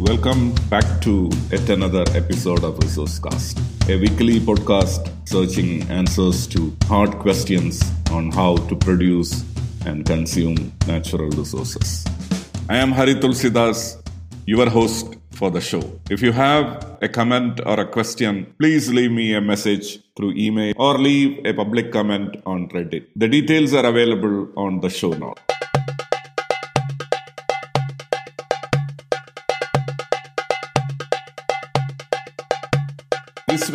Welcome back to yet another episode of Resourcecast, a weekly podcast searching answers to hard questions on how to produce and consume natural resources. I am Hari Tulsidas, your host for the show. If you have a comment or a question, please leave me a message through email or leave a public comment on Reddit. The details are available on the show notes.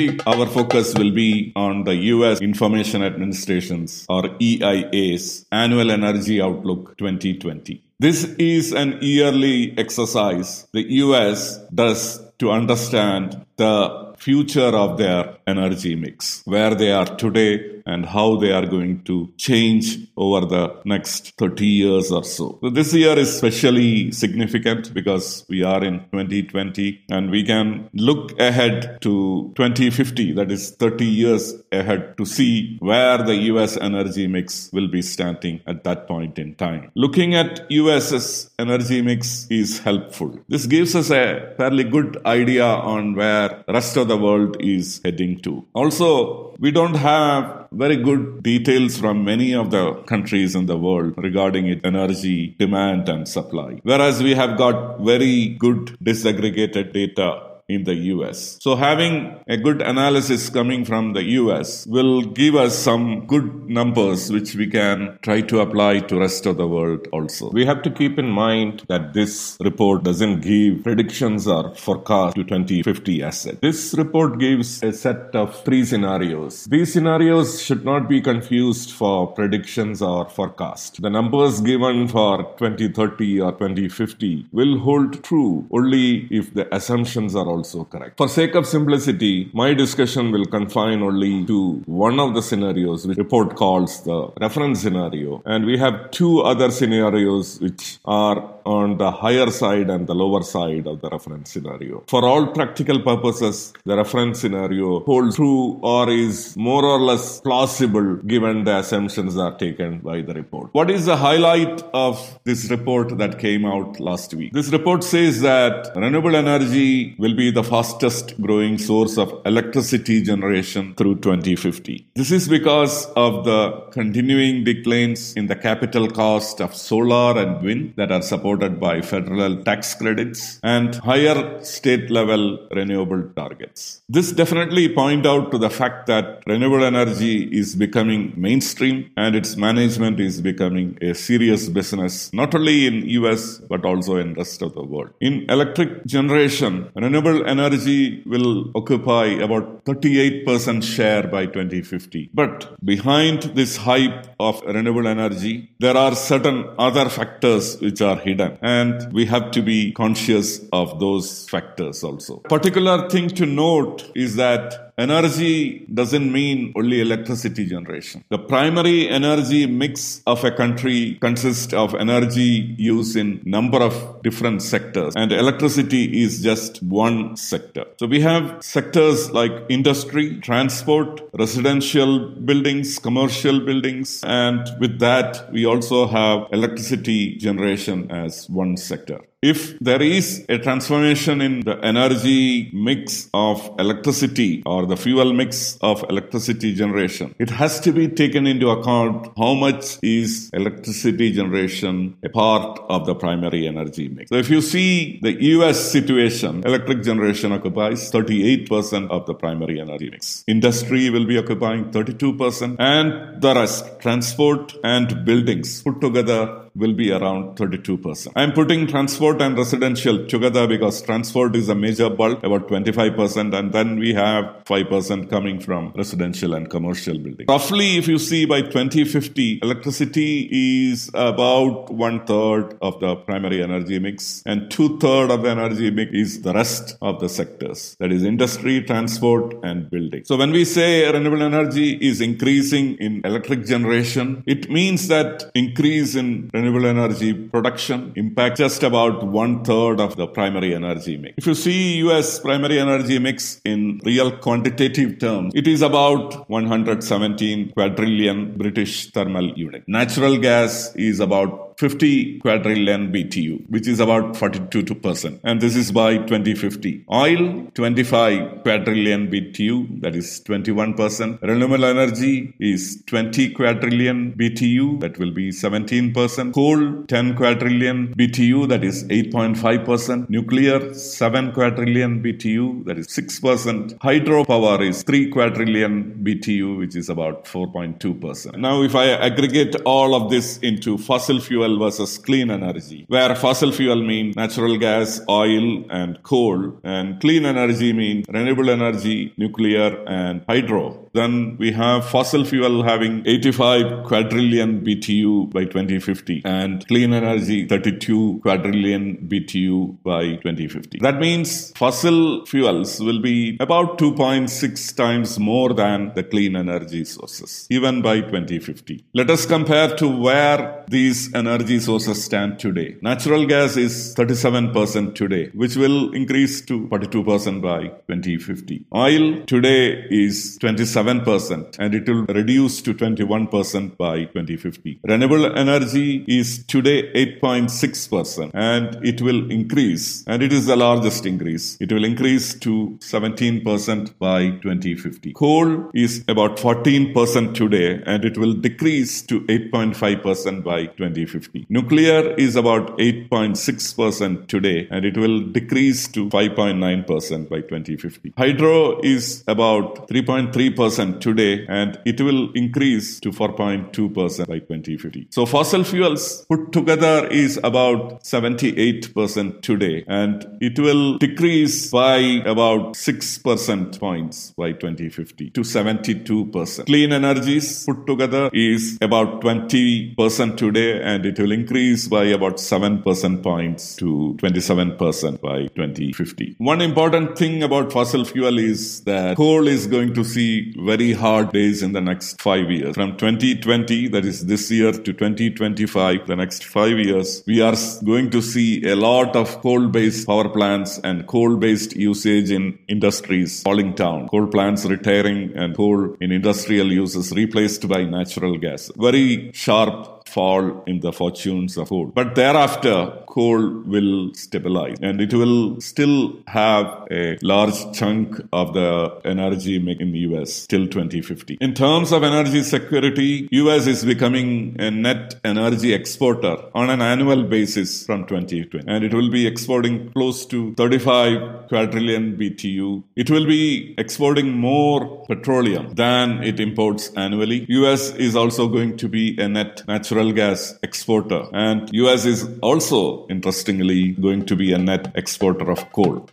Week, our focus will be on the US Information Administration's or EIA's Annual Energy Outlook 2020. This is an yearly exercise the US does to understand the future of their energy mix, where they are today and how they are going to change over the next 30 years or so. so. This year is especially significant because we are in 2020 and we can look ahead to 2050, that is 30 years ahead, to see where the US energy mix will be standing at that point in time. Looking at US's energy mix is helpful. This gives us a fairly good idea on where rest of the world is heading to. Also, we don't have very good details from many of the countries in the world regarding its energy demand and supply. Whereas we have got very good disaggregated data in the US. So having a good analysis coming from the US will give us some good numbers which we can try to apply to rest of the world also. We have to keep in mind that this report doesn't give predictions or forecast to 2050 asset. This report gives a set of three scenarios. These scenarios should not be confused for predictions or forecast. The numbers given for 2030 or 2050 will hold true only if the assumptions are also also correct. For sake of simplicity, my discussion will confine only to one of the scenarios which report calls the reference scenario. And we have two other scenarios which are on the higher side and the lower side of the reference scenario. For all practical purposes, the reference scenario holds true or is more or less plausible given the assumptions that are taken by the report. What is the highlight of this report that came out last week? This report says that renewable energy will be the fastest growing source of electricity generation through 2050. This is because of the continuing declines in the capital cost of solar and wind that are supported supported by federal tax credits and higher state level renewable targets. This definitely point out to the fact that renewable energy is becoming mainstream and its management is becoming a serious business not only in US but also in rest of the world. In electric generation, renewable energy will occupy about 38% share by 2050. But behind this hype of renewable energy, there are certain other factors which are hidden and we have to be conscious of those factors also. Particular thing to note is that Energy doesn't mean only electricity generation. The primary energy mix of a country consists of energy used in number of different sectors and electricity is just one sector. So we have sectors like industry, transport, residential buildings, commercial buildings and with that we also have electricity generation as one sector if there is a transformation in the energy mix of electricity or the fuel mix of electricity generation, it has to be taken into account how much is electricity generation a part of the primary energy mix. So if you see the US situation, electric generation occupies 38% of the primary energy mix. Industry will be occupying 32% and the rest, transport and buildings put together will be around 32%. I'm putting transport and residential together because transport is a major bulk, about 25%, and then we have 5% coming from residential and commercial building. Roughly, if you see by 2050, electricity is about one third of the primary energy mix, and two third of the energy mix is the rest of the sectors. That is industry, transport, and building. So when we say renewable energy is increasing in electric generation, it means that increase in renewable energy production impacts just about one third of the primary energy mix. If you see US primary energy mix in real quantitative terms, it is about 117 quadrillion British thermal unit. Natural gas is about 50 quadrillion BTU, which is about 42%. And this is by 2050. Oil, 25 quadrillion BTU, that is 21%. Renewable energy is 20 quadrillion BTU, that will be 17%. Coal, 10 quadrillion BTU, that is 8.5%. Nuclear, 7 quadrillion BTU, that is 6%. Hydropower is 3 quadrillion BTU, which is about 4.2%. Now, if I aggregate all of this into fossil fuel versus clean energy, where fossil fuel mean natural gas, oil, and coal, and clean energy mean renewable energy, nuclear, and hydro, then we have fossil fuel having 85 quadrillion BTU by 2050 and clean energy 32 quadrillion BTU by 2050. That means fossil fuels will be about 2.6 times more than the clean energy sources, even by 2050. Let us compare to where these energy sources stand today. Natural gas is 37% today, which will increase to 42% by 2050. Oil today is 27% and it will reduce to 21% by 2050. Renewable energy is today 8.6% and it will increase and it is the largest increase. It will increase to 17% by 2050. Coal is about 14% today and it will decrease to 8.5% by 2050. Nuclear is about 8.6% today and it will decrease to 5.9% by 2050. Hydro is about 3.3% today and it will increase to 4.2% by 2050. So fossil fuels put together is about 78% today and it will decrease by about 6% points by 2050 to 72%. Clean energies put together is about 20% today and it will increase by about 7% points to 27% by 2050. One important thing about fossil fuel is that coal is going to see very hard days in the next five years. From 2020, that is this year, to 2025, the next five years, we are going to see a lot of coal based power plants and coal based usage in industries falling down. Coal plants retiring and coal in industrial uses replaced by natural gas. Very sharp fall in the fortunes of coal. But thereafter, coal will stabilize and it will still have a large chunk of the energy in the US till 2050. In terms of energy security, US is becoming a net energy exporter on an annual basis from 2020 and it will be exporting close to 35 quadrillion BTU. It will be exporting more petroleum than it imports annually. US is also going to be a net natural gas exporter. And US is also, interestingly, going to be a net exporter of coal.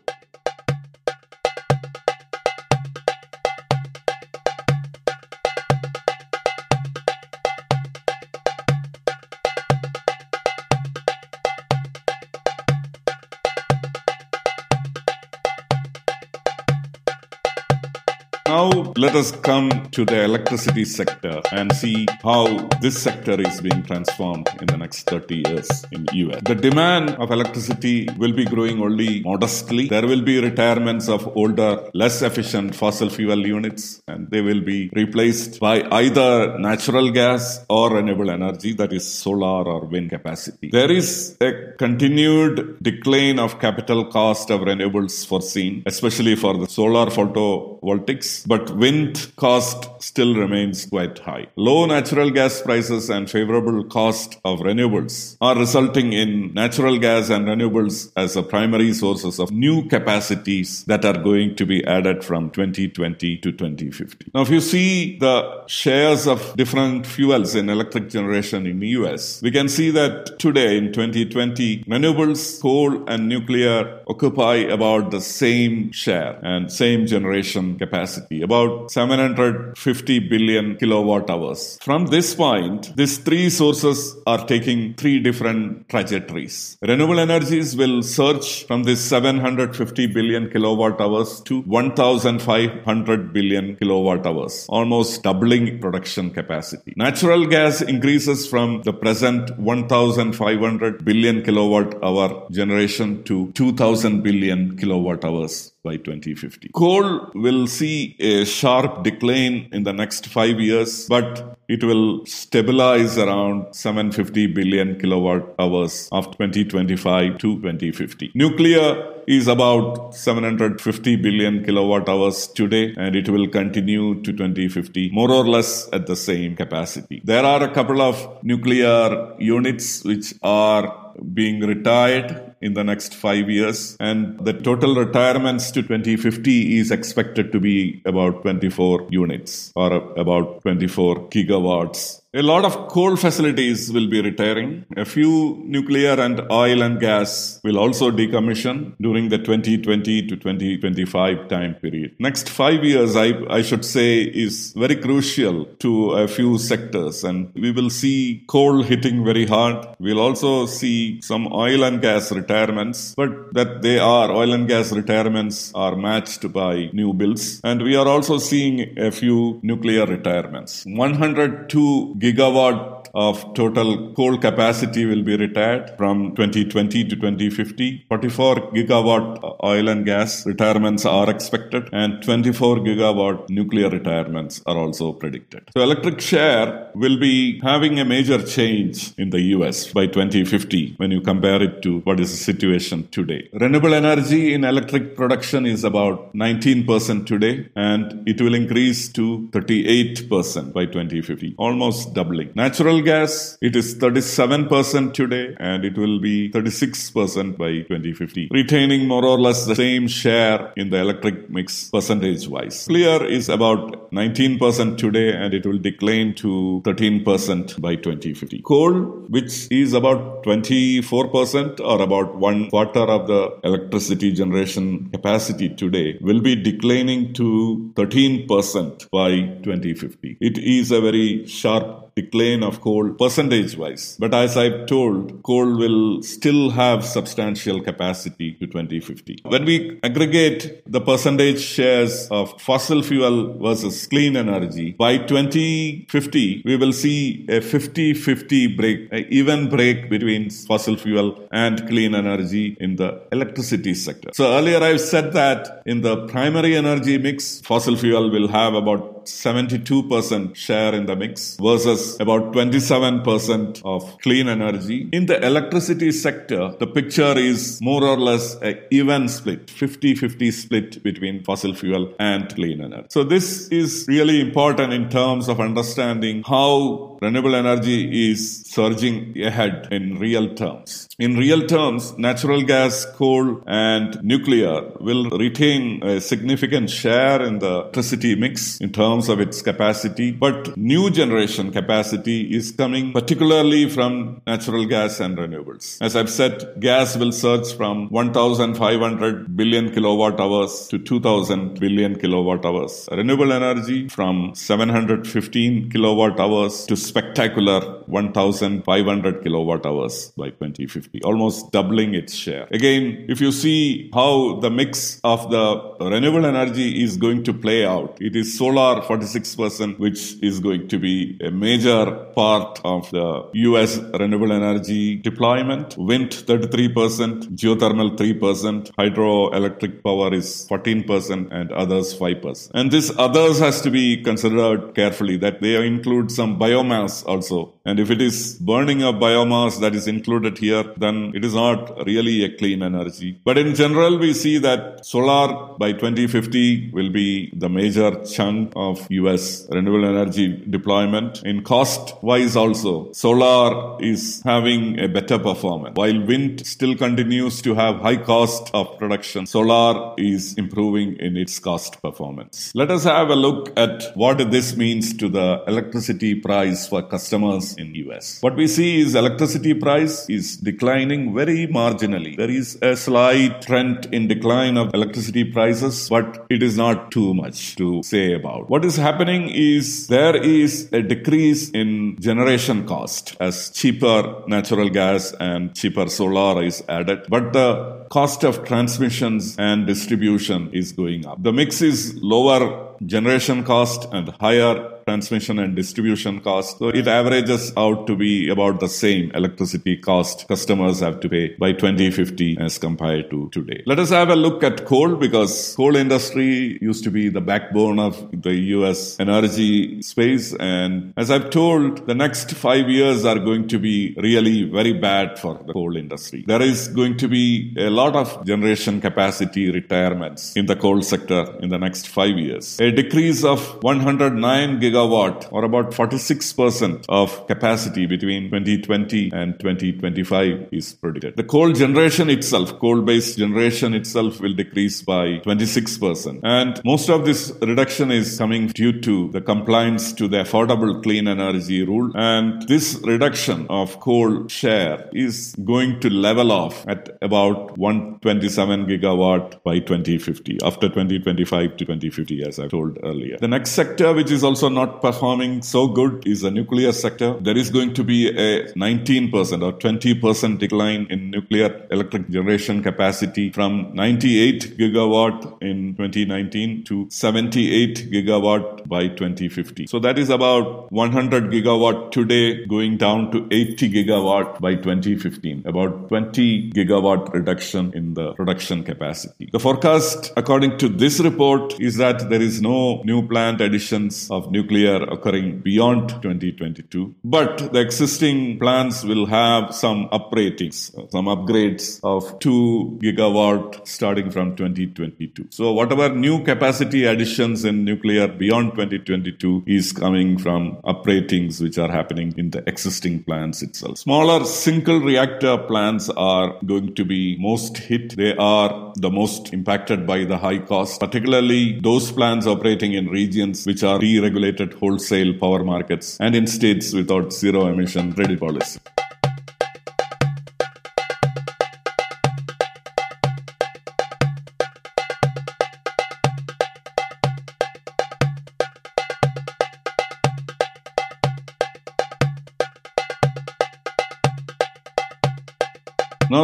Now let us come to the electricity sector and see how this sector is being transformed in the next 30 years in US. The demand of electricity will be growing only modestly. There will be retirements of older, less efficient fossil fuel units and they will be replaced by either natural gas or renewable energy that is solar or wind capacity. There is a continued decline of capital cost of renewables foreseen, especially for the solar photovoltaics but wind cost still remains quite high. Low natural gas prices and favorable cost of renewables are resulting in natural gas and renewables as the primary sources of new capacities that are going to be added from 2020 to 2050. Now, if you see the shares of different fuels in electric generation in the US, we can see that today in 2020, renewables, coal, and nuclear occupy about the same share and same generation capacity about 750 billion kilowatt hours. From this point, these three sources are taking three different trajectories. Renewable energies will surge from this 750 billion kilowatt hours to 1,500 billion kilowatt hours, almost doubling production capacity. Natural gas increases from the present 1,500 billion kilowatt hour generation to 2,000 billion kilowatt hours by 2050. Coal will see a sharp decline in the next five years, but it will stabilize around 750 billion kilowatt hours of 2025 to 2050. Nuclear is about 750 billion kilowatt hours today and it will continue to 2050 more or less at the same capacity. There are a couple of nuclear units which are being retired in the next five years. And the total retirements to 2050 is expected to be about 24 units or about 24 gigawatts a lot of coal facilities will be retiring. A few nuclear and oil and gas will also decommission during the 2020 to 2025 time period. Next five years, I, I should say, is very crucial to a few sectors, and we will see coal hitting very hard. We'll also see some oil and gas retirements, but that they are oil and gas retirements are matched by new builds, and we are also seeing a few nuclear retirements. 102 gigawatt of total coal capacity will be retired from 2020 to 2050. 44 gigawatt oil and gas retirements are expected and 24 gigawatt nuclear retirements are also predicted. So electric share will be having a major change in the US by 2050 when you compare it to what is the situation today. Renewable energy in electric production is about 19% today and it will increase to 38% by 2050, almost doubling. Natural gas, it is 37% today and it will be 36% by 2050, retaining more or less the same share in the electric mix percentage wise. Clear is about 19% today and it will decline to 13% by 2050. Coal, which is about 24% or about one quarter of the electricity generation capacity today, will be declining to 13% by 2050. It is a very sharp decline of coal percentage wise. But as I've told, coal will still have substantial capacity to 2050. When we aggregate the percentage shares of fossil fuel versus clean energy, by 2050, we will see a 50-50 break, an even break between fossil fuel and clean energy in the electricity sector. So earlier I've said that in the primary energy mix, fossil fuel will have about 72% share in the mix versus about 27% of clean energy. In the electricity sector, the picture is more or less an even split, 50-50 split between fossil fuel and clean energy. So this is really important in terms of understanding how renewable energy is surging ahead in real terms. In real terms, natural gas, coal, and nuclear will retain a significant share in the electricity mix in terms of its capacity, but new generation capacity is coming particularly from natural gas and renewables. As I've said, gas will surge from 1,500 billion kilowatt hours to 2,000 billion kilowatt hours. Renewable energy from 715 kilowatt hours to spectacular 1,500 kilowatt hours by 2050, almost doubling its share. Again, if you see how the mix of the renewable energy is going to play out, it is solar 46%, which is going to be a major part of the US renewable energy deployment. Wind 33%, geothermal 3%, hydroelectric power is 14%, and others 5%. And this others has to be considered carefully that they include some biomass also. And if it is burning of biomass that is included here, then it is not really a clean energy. But in general, we see that solar by 2050 will be the major chunk of US renewable energy deployment. In cost wise also, solar is having a better performance. While wind still continues to have high cost of production, solar is improving in its cost performance. Let us have a look at what this means to the electricity price for customers in US. What we see is electricity price is declining very marginally. There is a slight trend in decline of electricity prices, but it is not too much to say about. What is happening is there is a decrease in generation cost as cheaper natural gas and cheaper solar is added, but the cost of transmissions and distribution is going up. The mix is lower generation cost and higher transmission and distribution cost. So it averages out to be about the same electricity cost customers have to pay by 2050 as compared to today. Let us have a look at coal because coal industry used to be the backbone of the US energy space. And as I've told, the next five years are going to be really very bad for the coal industry. There is going to be a lot of generation capacity retirements in the coal sector in the next five years. Decrease of 109 gigawatt or about 46% of capacity between 2020 and 2025 is predicted. The coal generation itself, coal based generation itself will decrease by 26%. And most of this reduction is coming due to the compliance to the affordable clean energy rule. And this reduction of coal share is going to level off at about 127 gigawatt by 2050, after 2025 to 2050, as I told earlier. The next sector, which is also not performing so good is the nuclear sector. There is going to be a 19% or 20% decline in nuclear electric generation capacity from 98 gigawatt in 2019 to 78 gigawatt by 2050. So that is about 100 gigawatt today going down to 80 gigawatt by 2015. About 20 gigawatt reduction in the production capacity. The forecast according to this report is that there is no new plant additions of nuclear occurring beyond 2022. But the existing plants will have some upratings, some upgrades of 2 gigawatt starting from 2022. So whatever new capacity additions in nuclear beyond 2022 is coming from upratings which are happening in the existing plants itself. Smaller single reactor plants are going to be most hit. They are the most impacted by the high cost, particularly those plants operating in regions which are deregulated wholesale power markets and in states without zero emission credit policy.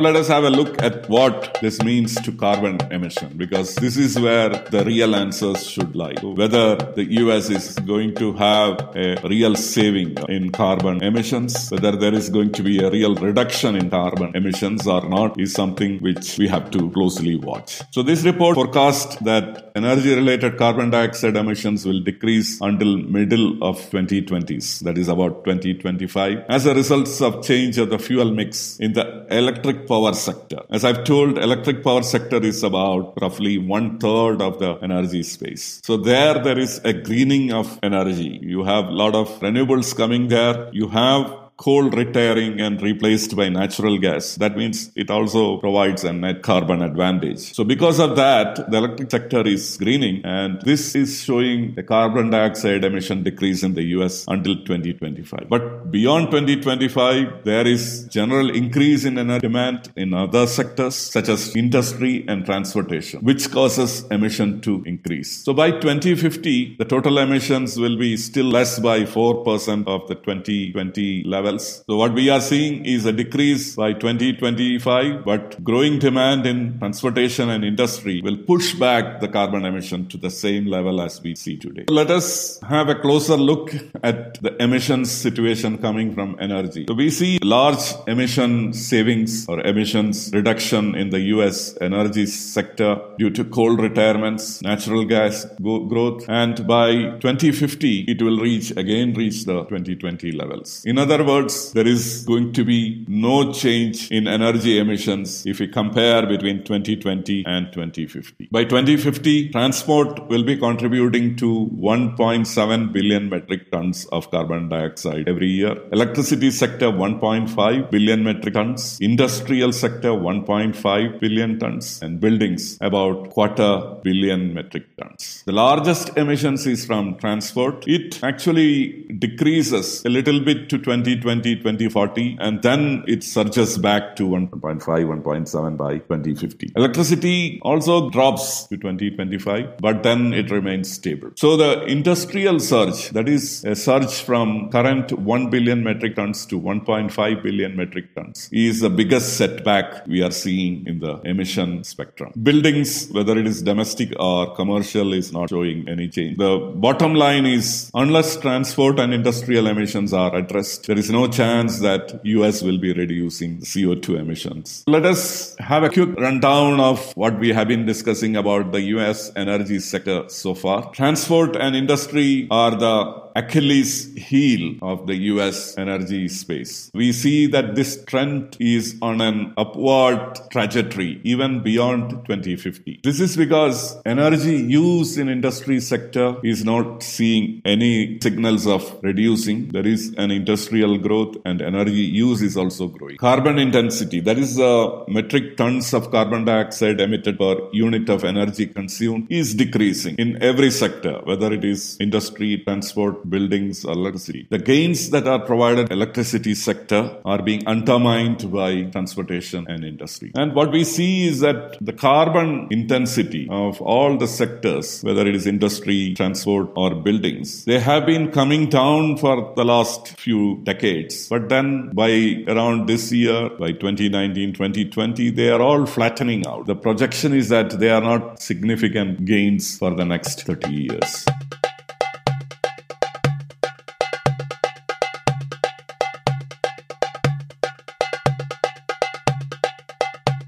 Let us have a look at what this means to carbon emission because this is where the real answers should lie. Whether the US is going to have a real saving in carbon emissions, whether there is going to be a real reduction in carbon emissions or not is something which we have to closely watch. So this report forecasts that energy related carbon dioxide emissions will decrease until middle of 2020s that is about 2025 as a result of change of the fuel mix in the electric power sector. As I've told, electric power sector is about roughly one third of the energy space. So there, there is a greening of energy. You have a lot of renewables coming there. You have coal retiring and replaced by natural gas. That means it also provides a net carbon advantage. So because of that, the electric sector is greening and this is showing a carbon dioxide emission decrease in the US until 2025. But beyond 2025, there is general increase in energy demand in other sectors such as industry and transportation, which causes emission to increase. So by 2050, the total emissions will be still less by 4% of the 2020 level So what we are seeing is a decrease by 2025, but growing demand in transportation and industry will push back the carbon emission to the same level as we see today. Let us have a closer look at the emissions situation coming from energy. So we see large emission savings or emissions reduction in the US energy sector due to coal retirements, natural gas go- growth, and by 2050 it will reach again reach the 2020 levels. In other words, there is going to be no change in energy emissions if we compare between 2020 and 2050. By 2050, transport will be contributing to 1.7 billion metric tons of carbon dioxide every year. Electricity sector 1.5 billion metric tons. Industrial sector 1.5 billion tons. And buildings about quarter billion metric tons. The largest emissions is from transport. It actually decreases a little bit to 20 2020, 2040, and then it surges back to 1.5, 1.7 by 2050. Electricity also drops to 2025, but then it remains stable. So the industrial surge, that is a surge from current 1 billion metric tons to 1.5 billion metric tons, is the biggest setback we are seeing in the emission spectrum. Buildings, whether it is domestic or commercial, is not showing any change. The bottom line is unless transport and industrial emissions are addressed, there is no chance that US will be reducing CO2 emissions. Let us have a quick rundown of what we have been discussing about the US energy sector so far. Transport and industry are the Achilles heel of the US energy space. We see that this trend is on an upward trajectory even beyond 2050. This is because energy use in industry sector is not seeing any signals of reducing. There is an industrial growth and energy use is also growing. Carbon intensity, that is the metric tons of carbon dioxide emitted per unit of energy consumed is decreasing in every sector, whether it is industry, transport, buildings, electricity. The gains that are provided electricity sector are being undermined by transportation and industry. And what we see is that the carbon intensity of all the sectors, whether it is industry, transport, or buildings, they have been coming down for the last few decades. But then by around this year, by 2019, 2020, they are all flattening out. The projection is that they are not significant gains for the next 30 years.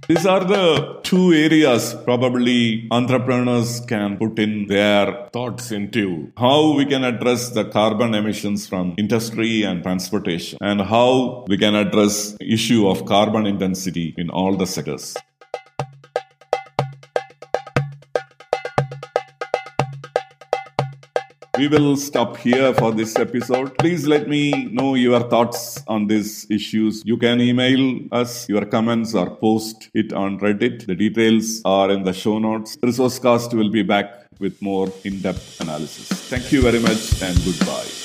These are the two areas probably entrepreneurs can put in their thoughts into how we can address the carbon emissions from industry and transportation and how we can address issue of carbon intensity in all the sectors. We will stop here for this episode. Please let me know your thoughts on these issues. You can email us your comments or post it on Reddit. The details are in the show notes. Resourcecast will be back with more in depth analysis. Thank you very much and goodbye.